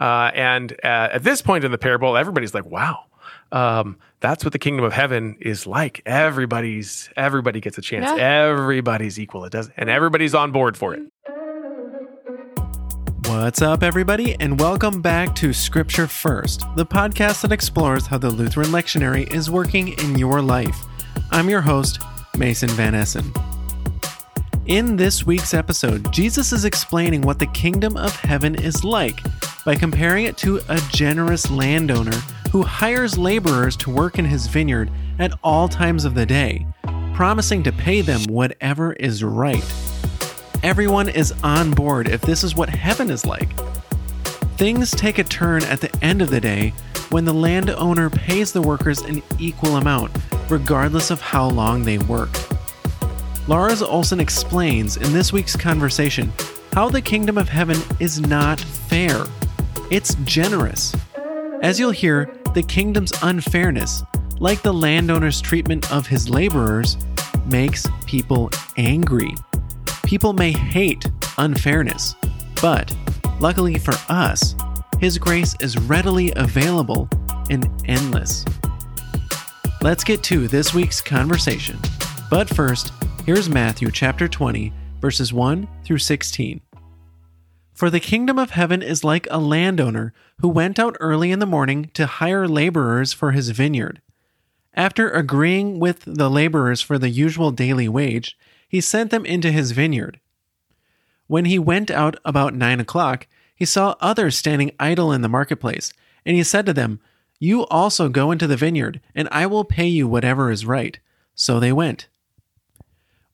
Uh, and uh, at this point in the parable, everybody's like, wow. Um, that's what the kingdom of heaven is like. Everybody's everybody gets a chance. Yeah. Everybody's equal. It does, and everybody's on board for it. What's up, everybody, and welcome back to Scripture First, the podcast that explores how the Lutheran lectionary is working in your life. I'm your host, Mason Van Essen. In this week's episode, Jesus is explaining what the kingdom of heaven is like by comparing it to a generous landowner who hires laborers to work in his vineyard at all times of the day, promising to pay them whatever is right. Everyone is on board if this is what heaven is like. Things take a turn at the end of the day when the landowner pays the workers an equal amount, regardless of how long they work. Lars Olson explains in this week's conversation how the kingdom of heaven is not fair. It's generous. As you'll hear, the kingdom's unfairness, like the landowner's treatment of his laborers, makes people angry. People may hate unfairness, but luckily for us, his grace is readily available and endless. Let's get to this week's conversation. But first, here's Matthew chapter 20, verses 1 through 16. For the kingdom of heaven is like a landowner who went out early in the morning to hire laborers for his vineyard. After agreeing with the laborers for the usual daily wage, he sent them into his vineyard. When he went out about nine o'clock, he saw others standing idle in the marketplace, and he said to them, You also go into the vineyard, and I will pay you whatever is right. So they went.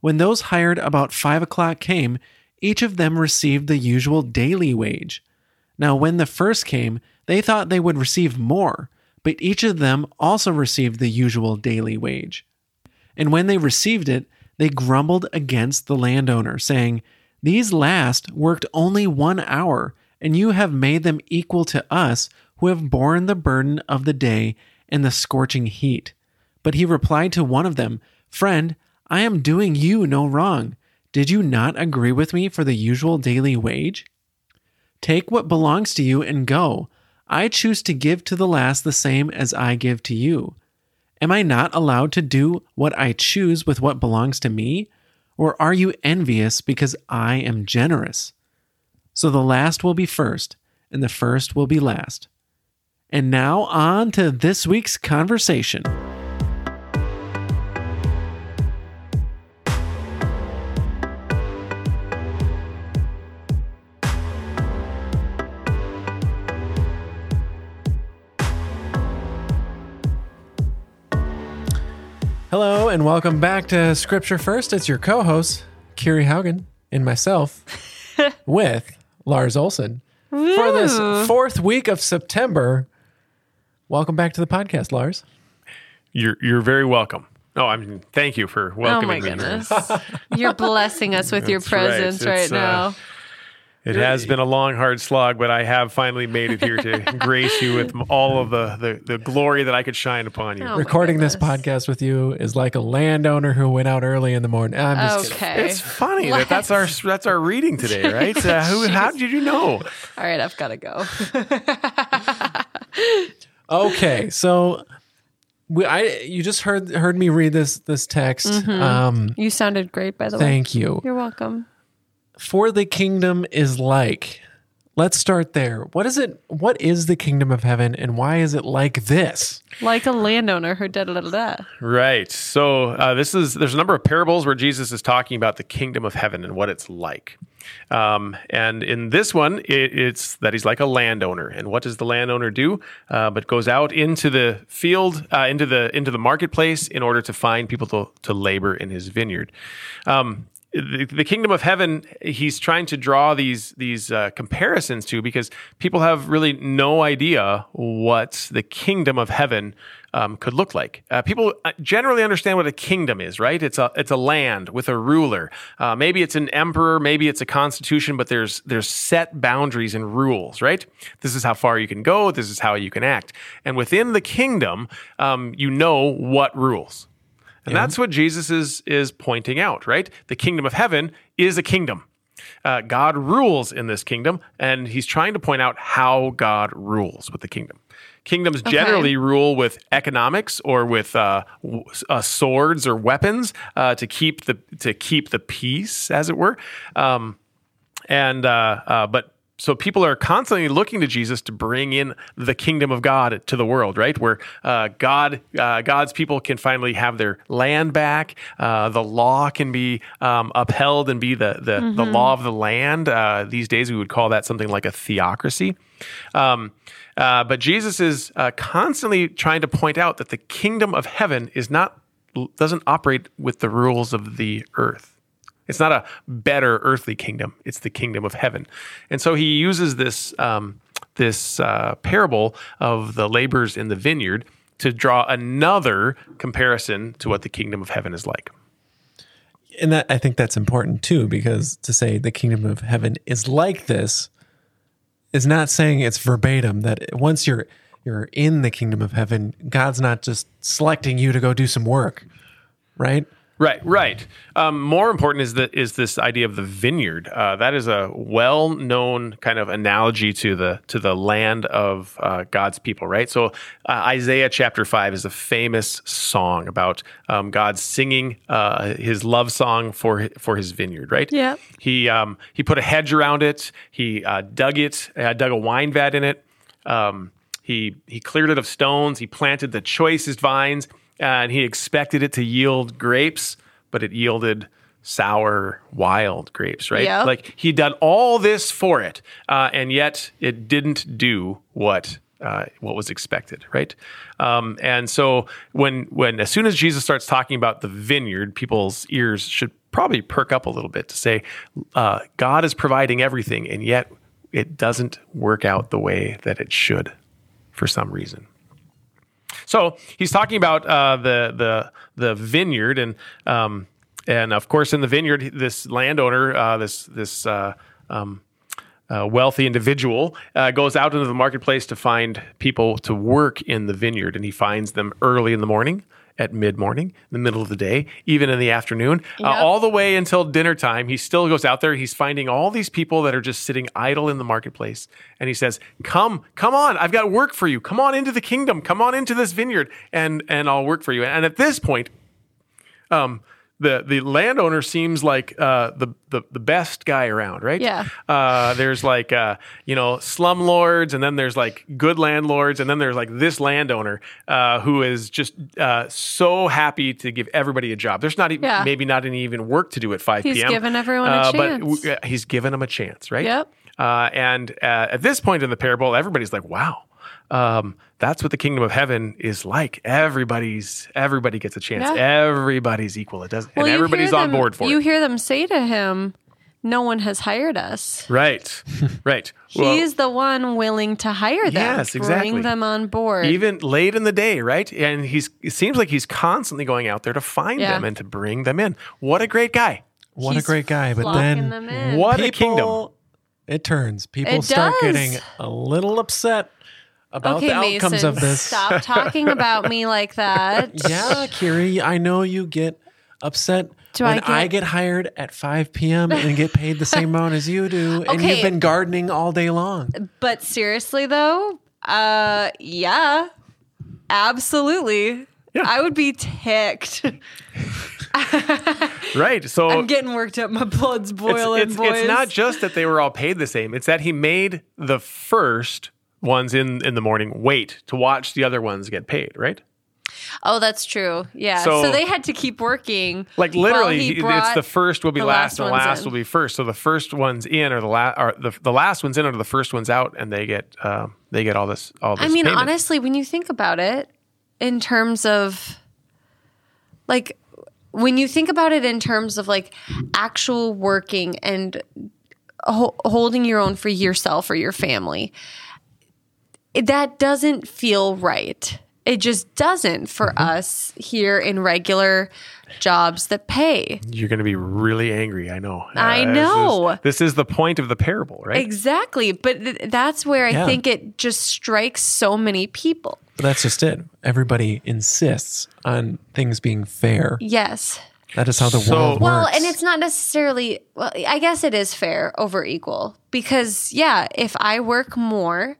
When those hired about five o'clock came, each of them received the usual daily wage. Now, when the first came, they thought they would receive more, but each of them also received the usual daily wage. And when they received it, they grumbled against the landowner, saying, These last worked only one hour, and you have made them equal to us who have borne the burden of the day and the scorching heat. But he replied to one of them, Friend, I am doing you no wrong. Did you not agree with me for the usual daily wage? Take what belongs to you and go. I choose to give to the last the same as I give to you. Am I not allowed to do what I choose with what belongs to me? Or are you envious because I am generous? So the last will be first, and the first will be last. And now on to this week's conversation. Welcome back to Scripture First. It's your co host, Kiri Haugen, and myself, with Lars Olson. For this fourth week of September, welcome back to the podcast, Lars. You're you're very welcome. Oh, I mean, thank you for welcoming. Oh my goodness. You're blessing us with your That's right. presence right, It's, uh, now. It has been a long, hard slog, but I have finally made it here to grace you with all of the, the, the glory that I could shine upon you. Oh Recording this podcast with you is like a landowner who went out early in the morning. I'm just kidding. Okay. It's funny that that's our that's our reading today, right? Uh, who, how did you know? All right, I've got to go. Okay, so we, I you just heard heard me read this this text. Mm-hmm. Um, you sounded great, by the way. thank you. You're welcome. For the kingdom is like. Let's start there. What is it? What is the kingdom of heaven, and why is it like this? Like a landowner who da da da da. Right. So uh, this is there's a number of parables where Jesus is talking about the kingdom of heaven and what it's like. Um, and in this one, it, it's that he's like a landowner. And what does the landowner do? Uh, but goes out into the field, uh, into the into the marketplace in order to find people to, to labor in his vineyard. Um, the, the kingdom of heaven he's trying to draw these these uh, comparisons to because people have really no idea what the kingdom of heaven um, could look like. Uh, people uh, generally understand what a kingdom is, right? It's a it's a land with a ruler. Uh, maybe it's an emperor, maybe it's a constitution, but there's there's set boundaries and rules, right? This is how far you can go. This is how you can act. And within the kingdom, um, you know what rules. And that's what Jesus is is pointing out, right? The kingdom of heaven is a kingdom. Uh, God rules in this kingdom, and he's trying to point out how God rules with the kingdom. Kingdoms generally rule with economics or with uh, uh, swords or weapons uh, to keep the to keep the peace, as it were. Um, and uh, uh, but so people are constantly looking to Jesus to bring in the kingdom of God to the world, right? Where uh, God, uh, God's people can finally have their land back. Uh, the law can be um, upheld and be the the, the law of the land. Uh, these days, we would call that something like a theocracy. Um, uh, but Jesus is uh, constantly trying to point out that the kingdom of heaven is not doesn't operate with the rules of the earth. It's not a better earthly kingdom. It's the kingdom of heaven. And so he uses this um, this uh, parable of the laborers in the vineyard to draw another comparison to what the kingdom of heaven is like. and that I think that's important too, because to say the kingdom of heaven is like this is not saying it's verbatim. That once you're you're in the kingdom of heaven, God's not just selecting you to go do some work, right? Right, right. Um, more important is that is this idea of the vineyard. Uh, that is a well-known kind of analogy to the to the land of uh, God's people. Right. So uh, Isaiah chapter five is a famous song about um, God singing uh, His love song for for His vineyard. Right. Yeah. He um, he put a hedge around it. He uh, dug it. Uh, dug a wine vat in it. Um, he he cleared it of stones. He planted the choicest vines, and he expected it to yield grapes, but it yielded sour, wild grapes. Right? Yep. Like he'd done all this for it, uh, and yet it didn't do what. Uh, what was expected, right? Um, and so when when as soon as Jesus starts talking about the vineyard, people's ears should probably perk up a little bit to say, uh, God is providing everything, and yet it doesn't work out the way that it should for some reason. So he's talking about uh, the the the vineyard, and um, and of course in the vineyard, this landowner, uh, this this uh, um, uh, wealthy individual uh, goes out into the marketplace to find people to work in the vineyard, and he finds them early in the morning. At mid morning, the middle of the day, even in the afternoon, uh, all the way until dinner time, he still goes out there. He's finding all these people that are just sitting idle in the marketplace. And he says, Come, come on, I've got work for you. Come on into the kingdom. Come on into this vineyard, and, and I'll work for you. And at this point, um, the the landowner seems like uh, the, the the best guy around, right? Yeah. Uh, there's like uh, you know slumlords, and then there's like good landlords, and then there's like this landowner uh, who is just uh, so happy to give everybody a job. There's not even Yeah. maybe not any even work to do at 5 He's p.m. He's given everyone a uh, But w- he's given them a chance, right? Yep. Uh, and uh, at this point in the parable, everybody's like, "Wow, um, that's what the kingdom of heaven is like. Everybody's everybody gets a chance. Yeah. Everybody's equal. It does, Well, and everybody's hear on board for You it. You hear them say to him, "No one has hired us." Right, right. Well, He's the one willing to hire them. Yes, exactly. Bring them on board. even late in the day, right? And he's it seems like he's constantly going out there to find Yeah. them and to bring them in. What a great guy! What He's a great guy! But then them in. What a kingdom! it turns. People It start does. getting a little upset about okay, the outcomes Mason, of this. stop talking about me like that. Yeah, Kiri, I know you get upset Do I when I get, get- hired at 5 p.m. and get paid the same amount as you do, and Okay. you've been gardening all day long. But seriously, though, uh, yeah, absolutely. Yeah. I would be ticked. Right. So I'm getting worked up. My blood's it's, boiling, it's, boys. it's not just that they were all paid the same. It's that he made the first ones in in the morning wait to watch the other ones get paid. Right. oh, that's true. Yeah. So- So, they had to keep working. Like literally, it's the first will be last, last and the last in. will be first. So the first ones in are the last, are the, the last ones in are the first ones out, and they get um, they get all this all this. I mean, payment. honestly, when you think about it, in terms of like when you think about it in terms of like actual working and ho- holding your own for yourself or your family, that doesn't feel right. It just doesn't for Mm-hmm. us here in regular jobs that pay. You're going to be really angry. I know. I this is- know. This is, the point of the parable, right? Exactly. But th- that's where I Yeah. think it just strikes so many people. But that's just it. Everybody insists on things being fair. Yes. That is how the So- world Well, works. Well, and it's not necessarily, well, I guess it is fair over equal because, yeah, if I work more,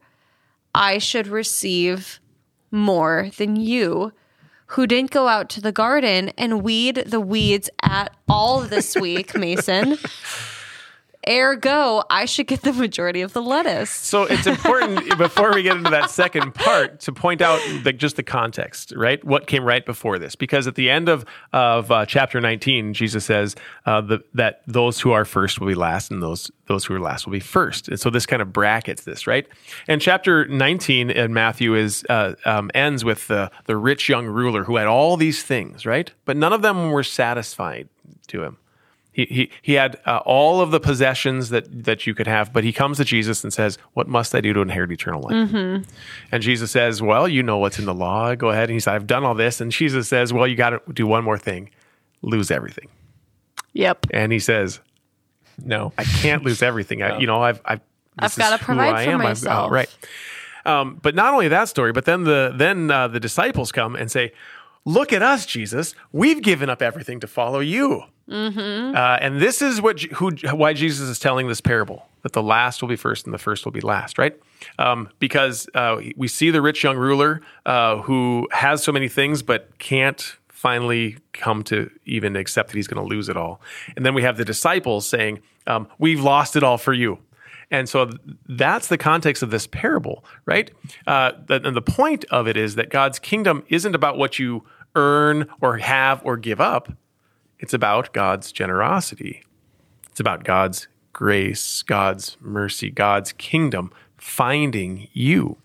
I should receive more than you who didn't go out to the garden and weed the weeds at all this week, Mason. Ergo, I should get the majority of the lettuce. So it's important before we get into that second part to point out the, just the context, right? What came right before this? Because at the end of of uh, chapter 19, Jesus says uh, the, that those who are first will be last, and those those who are last will be first. And so this kind of brackets this, right? And chapter 19 in Matthew is uh, um, ends with the the rich young ruler who had all these things, right? But none of them were satisfied to him. He, he, he had uh, all of the possessions that, that you could have, but he comes to Jesus and says, What must I do to inherit eternal life? And Jesus says, Well, you know what's in the law. Go ahead. And he said, I've done all this. And Jesus says, Well, you got to do one more thing lose everything. Yep. And he says, no. I can't lose everything. I, you know, I've, I've, I've gotta is who provide I for am. I've- myself. right. Um, but not only that story, but then the then uh, the disciples come and say, "Look at us, Jesus. We've given up everything to follow you." Mm-hmm. Uh, and this is what who why Jesus is telling this parable that the last will be first and the first will be last, right? Um, because uh, we see the rich young ruler uh, who has so many things but can't finally come to even accept that he's going to lose it all. And then we have the disciples saying, um, "We've lost it all for you." And so that's the context of this parable, right? Uh, and the point of it is that God's kingdom isn't about what you earn or have or give up. It's about God's generosity. It's about God's grace, God's mercy, God's kingdom finding you.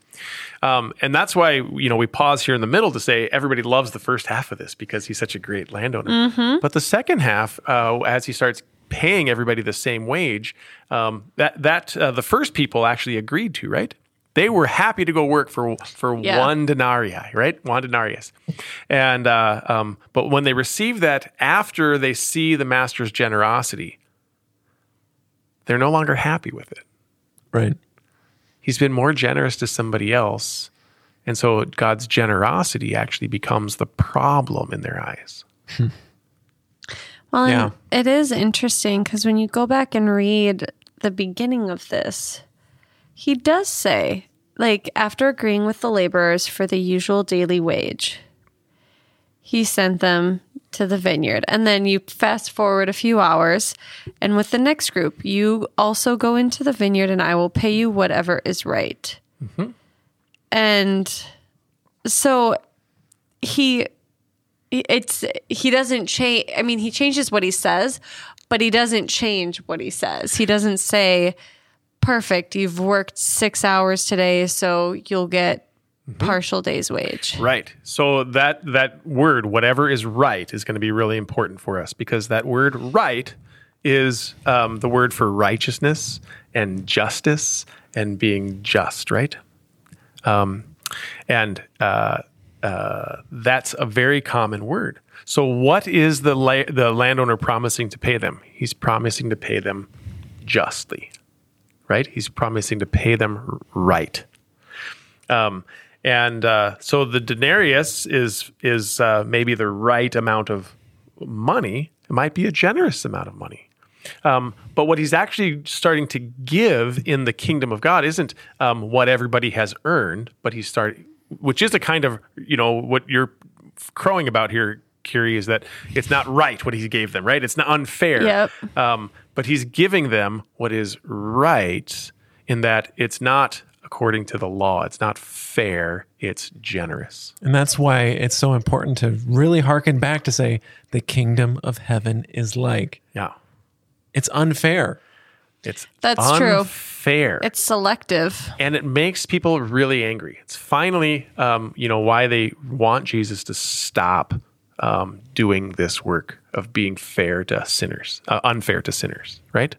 Um, and that's why you know we pause here in the middle to say everybody loves the first half of this because he's such a great landowner. But the second half, uh, as he starts paying everybody the same wage, um, that that uh, the first people actually agreed to, right? They were happy to go work for for Yeah. one denarii, right? One denarius, and uh, um, but when they receive that after they see the master's generosity, they're no longer happy with it Right. he's been more generous to somebody else. And so God's generosity actually becomes the problem in their eyes. Well, Yeah. it is interesting because when you go back and read the beginning of this, he does say, like, after agreeing with the laborers for the usual daily wage, he sent them to the vineyard. And then you fast forward a few hours, and with the next group, you also go into the vineyard, and I will pay you whatever is right. Mm-hmm. And so he it's he doesn't change i mean he changes what he says but he doesn't change what he says he doesn't say perfect you've worked six hours today so you'll get partial day's wage Right. So that that word, whatever is right, is going to be really important for us because that word right is um, the word for righteousness and justice and being just, right? Um, and uh, uh, that's a very common word. So, what is the la- the landowner promising to pay them? He's promising to pay them justly, right? He's promising to pay them right. Um, and uh, so the denarius is is uh, maybe the right amount of money. It might be a generous amount of money. Um, but what he's actually starting to give in the kingdom of God isn't um, what everybody has earned, but he's starting, which is a kind of you know what you're crowing about here, Kiri, is that it's not right what he gave them, right? It's not unfair. Yep. Um, but he's giving them what is right in that it's not according to the law. It's not fair. It's generous. And that's why it's so important to really hearken back to say the kingdom of heaven is like. Yeah. It's unfair. It's That's true. Fair. it's selective and it makes people really angry. It's finally, um, you know, why they want Jesus to stop um, doing this work of being fair to sinners, uh, unfair to sinners, right?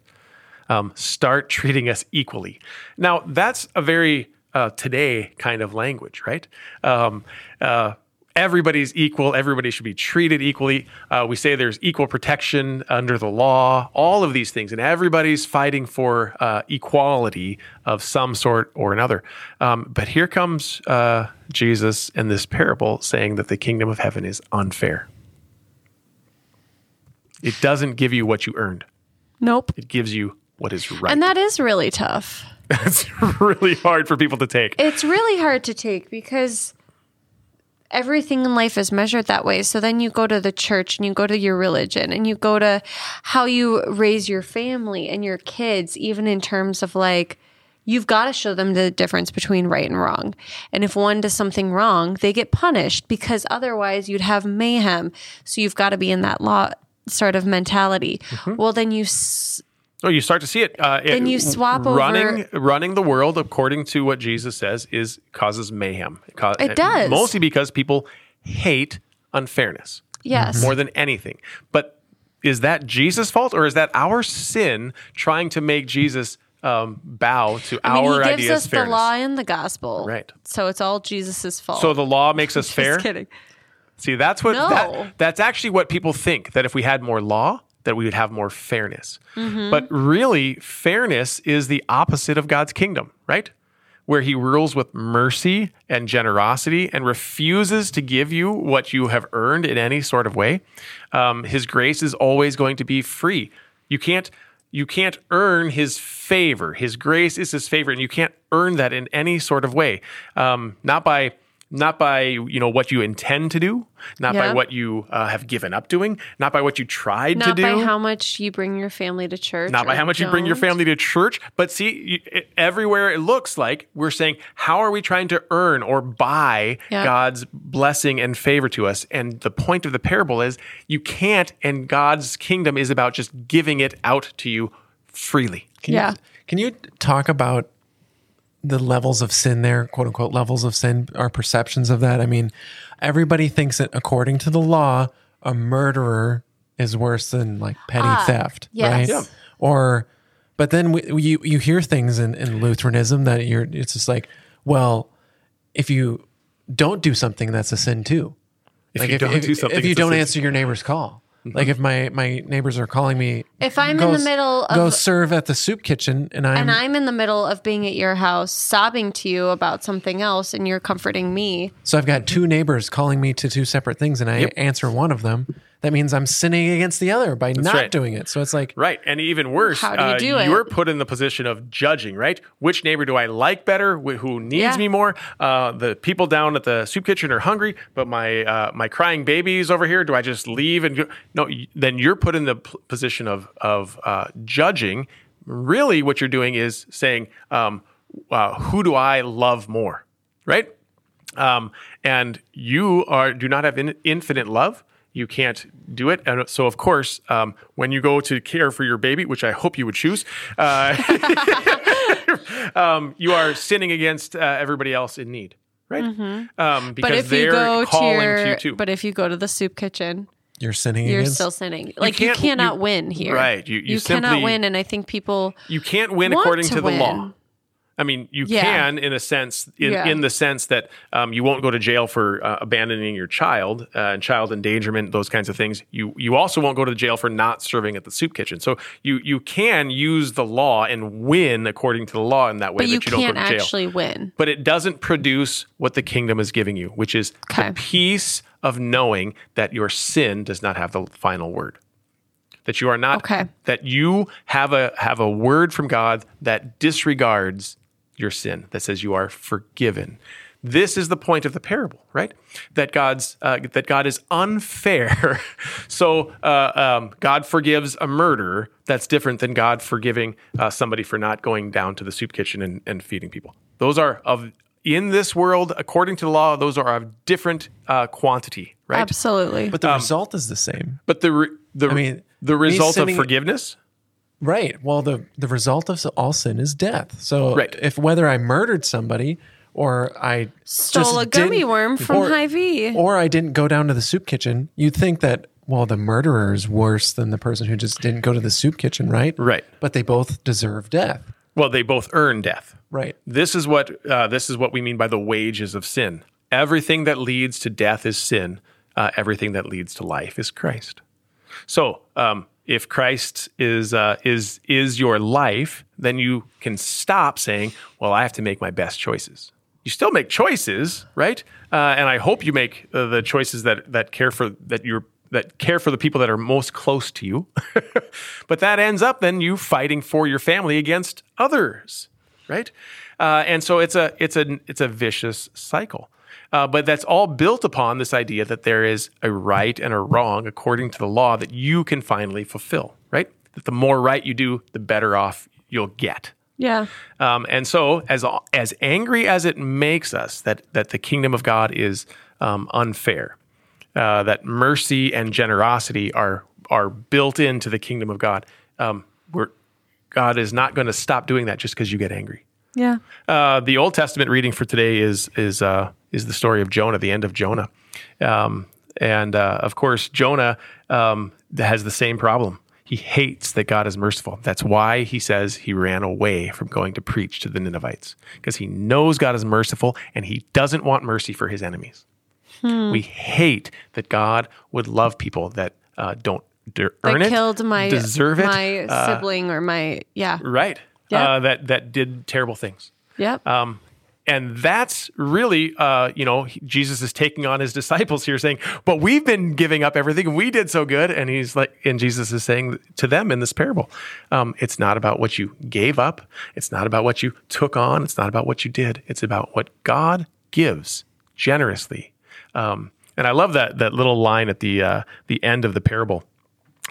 Um, start treating us equally. Now, that's a very uh, today kind of language, right? Um, uh, everybody's equal. Everybody should be treated equally. Uh, we say there's equal protection under the law, all of these things, and everybody's fighting for uh, equality of some sort or another. Um, but here comes uh, Jesus in this parable saying that the kingdom of heaven is unfair. It doesn't give you what you earned, Nope. it gives you what is right. And that is really tough. That's really hard for people to take. It's really hard to take because everything in life is measured that way. So then you go to the church and you go to your religion and you go to how you raise your family and your kids, even in terms of like, you've got to show them the difference between right and wrong. And if one does something wrong, they get punished because otherwise you'd have mayhem. So you've got to be in that law sort of mentality. Mm-hmm. Well, then you. S- Oh, you start to see it. Uh, Then it- you swap over- running, running the world according to what Jesus says is causes mayhem. It, cau- It does. mostly because people hate unfairness yes. more than anything. But is that Jesus' fault or is that our sin trying to make Jesus um, bow to I mean, our he gives ideas us fairness? the law and the gospel. Right. So it's all Jesus' fault. so the law makes us Just fair. kidding. See, that's what No. that, that's actually what people think that if we had more law, that we would have more fairness. Mm-hmm. But really, fairness is the opposite of God's kingdom, right? Where he rules with mercy and generosity and refuses to give you what you have earned in any sort of way. Um, his grace is always going to be free. You can't you can't earn his favor. His grace is his favor, and you can't earn that in any sort of way. Um, not by not by you know what you intend to do, not by what you uh, have given up doing, not by what you tried Not to do, not by how much you bring your family to church. not by how much you bring your family to church, but see, you, it, everywhere it looks like we're saying, how are we trying to earn or buy Yeah. God's blessing and favor to us? And the point of the parable is you can't, and God's kingdom is about just giving it out to you freely. Can Yeah. You, can you talk about the levels of sin there, quote unquote, levels of sin, our perceptions of that? I mean, everybody thinks that according to the law, a murderer is worse than like petty Ah, theft, yes. right? Yeah. Or, but then we, you you hear things in, in Lutheranism that you're it's just like, well, if you don't do something, that's a sin too. If you don't do something, if you don't sin. answer your neighbor's call, like if my my neighbors are calling me, If I'm in the s- middle go serve at the soup kitchen, and I'm and I'm in the middle of being at your house sobbing to you about something else and you're comforting me. So I've got two neighbors calling me to two separate things, and I Yep. answer one of them. That means I'm sinning against the other by not right. doing it. So it's like, Right. And even worse, How do you uh, do it? you're put in the position of judging, right? Which neighbor do I like better? Wh- Who needs Yeah. me more? Uh, the people down at the soup kitchen are hungry, but my uh, my crying babies over here, do I just leave and go? No, then you're put in the p- position of, of uh, judging. Really, what you're doing is saying, um, uh, who do I love more? Right? um, and you are do not have in, infinite love. You can't do it, and so of course, um, when you go to care for your baby, which I hope you would choose, uh, um, you are sinning against uh, everybody else in need, right? Um, because But if they're you go to calling your, to you too. but if you go to the soup kitchen, you're sinning you're against. still sinning. Like you, can't- cannot you- win here. right, you- you cannot simply- win, and I think people you can't win according to to, the win. law. I mean, you Yeah. can in a sense, in, Yeah. in the sense that um, you won't go to jail for uh, abandoning your child uh, and child endangerment, those kinds of things. You you also won't go to jail for not serving at the soup kitchen. So you you can use the law and win according to the law in that way but you that you don't can't go to jail. actually win. but it doesn't produce what the kingdom is giving you, which is Okay. the peace of knowing that your sin does not have the final word. That you are not Okay. that you have a have a word from God that disregards your sin, that says you are forgiven. This is the point of the parable, right? That God's uh, that God is unfair. so uh, um, God forgives a murderer. That's different than God forgiving uh, somebody for not going down to the soup kitchen and, and feeding people. Those are of in this world, according to the law, those are of different uh, quantity, right? Absolutely. but the result is the same, But the re- the I mean, the me result of forgiveness, right? Well, the the result of all sin is death. So Right. if whether I murdered somebody or I Stole just a gummy worm from or- Hy-Vee. or I didn't go down to the soup kitchen, you'd think that well, the murderer is worse than the person who just didn't go to the soup kitchen, right? Right. But they both deserve death, Well, they both earn death. right? This is what uh, this is what we mean by the wages of sin. Everything that leads to death is sin. Uh, everything that leads to life is Christ. So, um, if Christ is uh, is is your life, then you can stop saying, "Well, I have to make my best choices." You still make choices, right? Uh, and I hope you make uh, the choices that that care for that you're that care for the people that are most close to you. but that ends up then you fighting for your family against others, right? Uh, and so it's a it's a it's a vicious cycle. Uh, but that's all built upon this idea that there is a right and a wrong according to the law that you can finally fulfill, right? That the more right you do, the better off you'll get. Yeah. Um, and so, as as angry as it makes us that that the kingdom of God is um, unfair, uh, that mercy and generosity are are built into the kingdom of God, um, we're, God is not going to stop doing that just because you get angry. Yeah. Uh, the Old Testament reading for today is is uh, is the story of Jonah, the end of Jonah, um, and uh, of course Jonah um, has the same problem. He hates that God is merciful. That's why he says he ran away from going to preach to the Ninevites because he knows God is merciful and he doesn't want mercy for his enemies. We hate that God would love people that uh, don't de- That earn it, killed my deserve it, my uh, sibling or my yeah. right? Yeah. Uh, that that did terrible things. Yep. Um, and that's really, uh, you know, Jesus is taking on his disciples here, saying, "But we've been giving up everything, we did so good." And he's like, and Jesus is saying to them in this parable, um, "It's not about what you gave up. It's not about what you took on. It's not about what you did. It's about what God gives generously." Um, and I love that that little line at the uh, the end of the parable,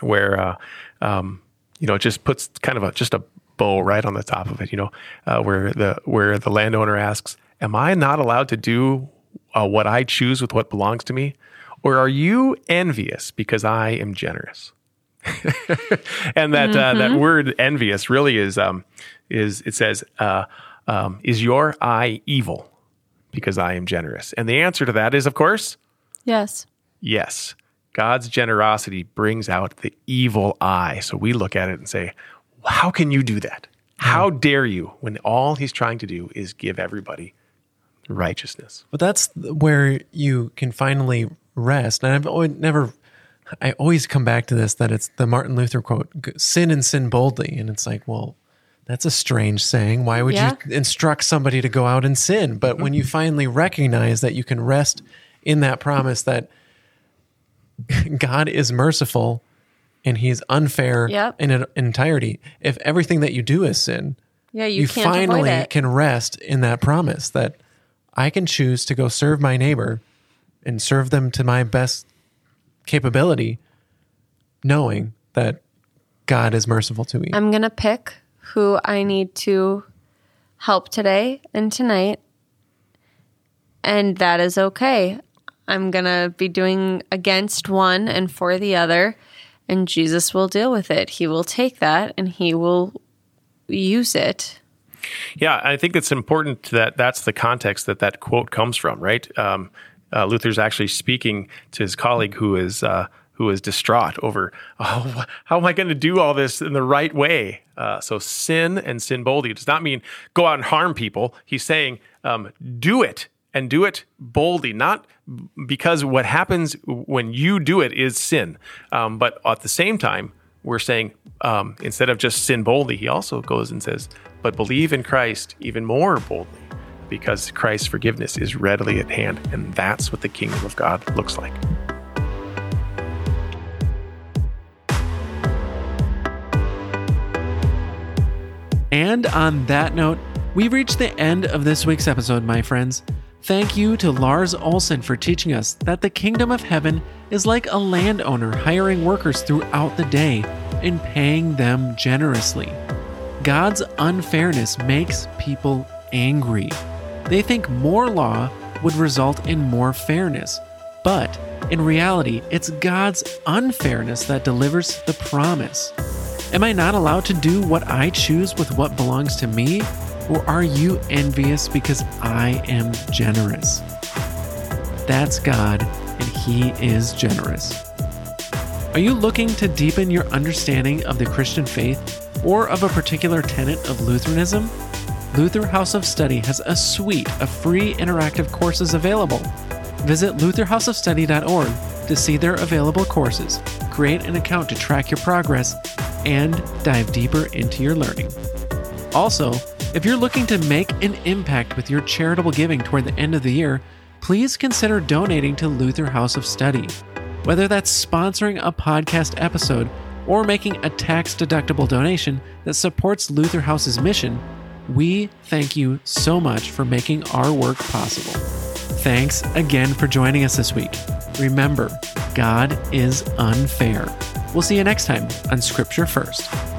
where uh, um, you know it just puts kind of a just a bow right on the top of it. You know, uh, where the where the landowner asks, "Am I not allowed to do uh, what I choose with what belongs to me, or are you envious because I am generous?" and that uh, that word envious really is um, is it says uh, um, is your eye evil because I am generous? And the answer to that is, of course, yes. Yes. God's generosity brings out the evil eye. So we look at it and say, How can you do that? How dare you when all he's trying to do is give everybody righteousness? But that's where you can finally rest. And I've always never, I always come back to this that it's the Martin Luther quote sin and sin boldly. And it's like, well, that's a strange saying. Why would Yeah. you instruct somebody to go out and sin? But mm-hmm. when you finally recognize that you can rest in that promise that God is merciful and he's unfair Yep. in entirety, if everything that you do is sin, Yeah, you, you, finally it. can rest in that promise that I can choose to go serve my neighbor and serve them to my best capability, knowing that God is merciful to me. I'm going to pick who I need to help today and tonight. And that is okay. I'm going to be doing against one and for the other. And Jesus will deal with it. He will take that and he will use it. Yeah, I think it's important that that's the context that that quote comes from, right? Um, uh, Luther's actually speaking to his colleague who is uh, who is distraught over, oh, how am I going to do all this in the right way? Uh, so sin and sin boldly does not mean go out and harm people. He's saying um, do it and do it boldly, not because what happens when you do it is sin, um, but at the same time we're saying um, instead of just sin boldly, he also goes and says, but believe in Christ even more boldly because Christ's forgiveness is readily at hand. And that's what the kingdom of God looks like. And on that note, we've reached the end of this week's episode, my friends. Thank you to Lars Olson for teaching us that the kingdom of heaven is like a landowner hiring workers throughout the day and paying them generously. God's unfairness makes people angry. They think more law would result in more fairness, but in reality, it's God's unfairness that delivers the promise. Am I not allowed to do what I choose with what belongs to me? Or are you envious because I am generous? That's God, and He is generous. Are you looking to deepen your understanding of the Christian faith or of a particular tenet of Lutheranism? Luther House of Study has a suite of free interactive courses available. Visit lutherhouseofstudy.org to see their available courses, create an account to track your progress, and dive deeper into your learning. Also, if you're looking to make an impact with your charitable giving toward the end of the year, please consider donating to Luther House of Study. Whether that's sponsoring a podcast episode or making a tax deductible donation that supports Luther House's mission, we thank you so much for making our work possible. Thanks again for joining us this week. Remember, God is unfair. We'll see you next time on Scripture First.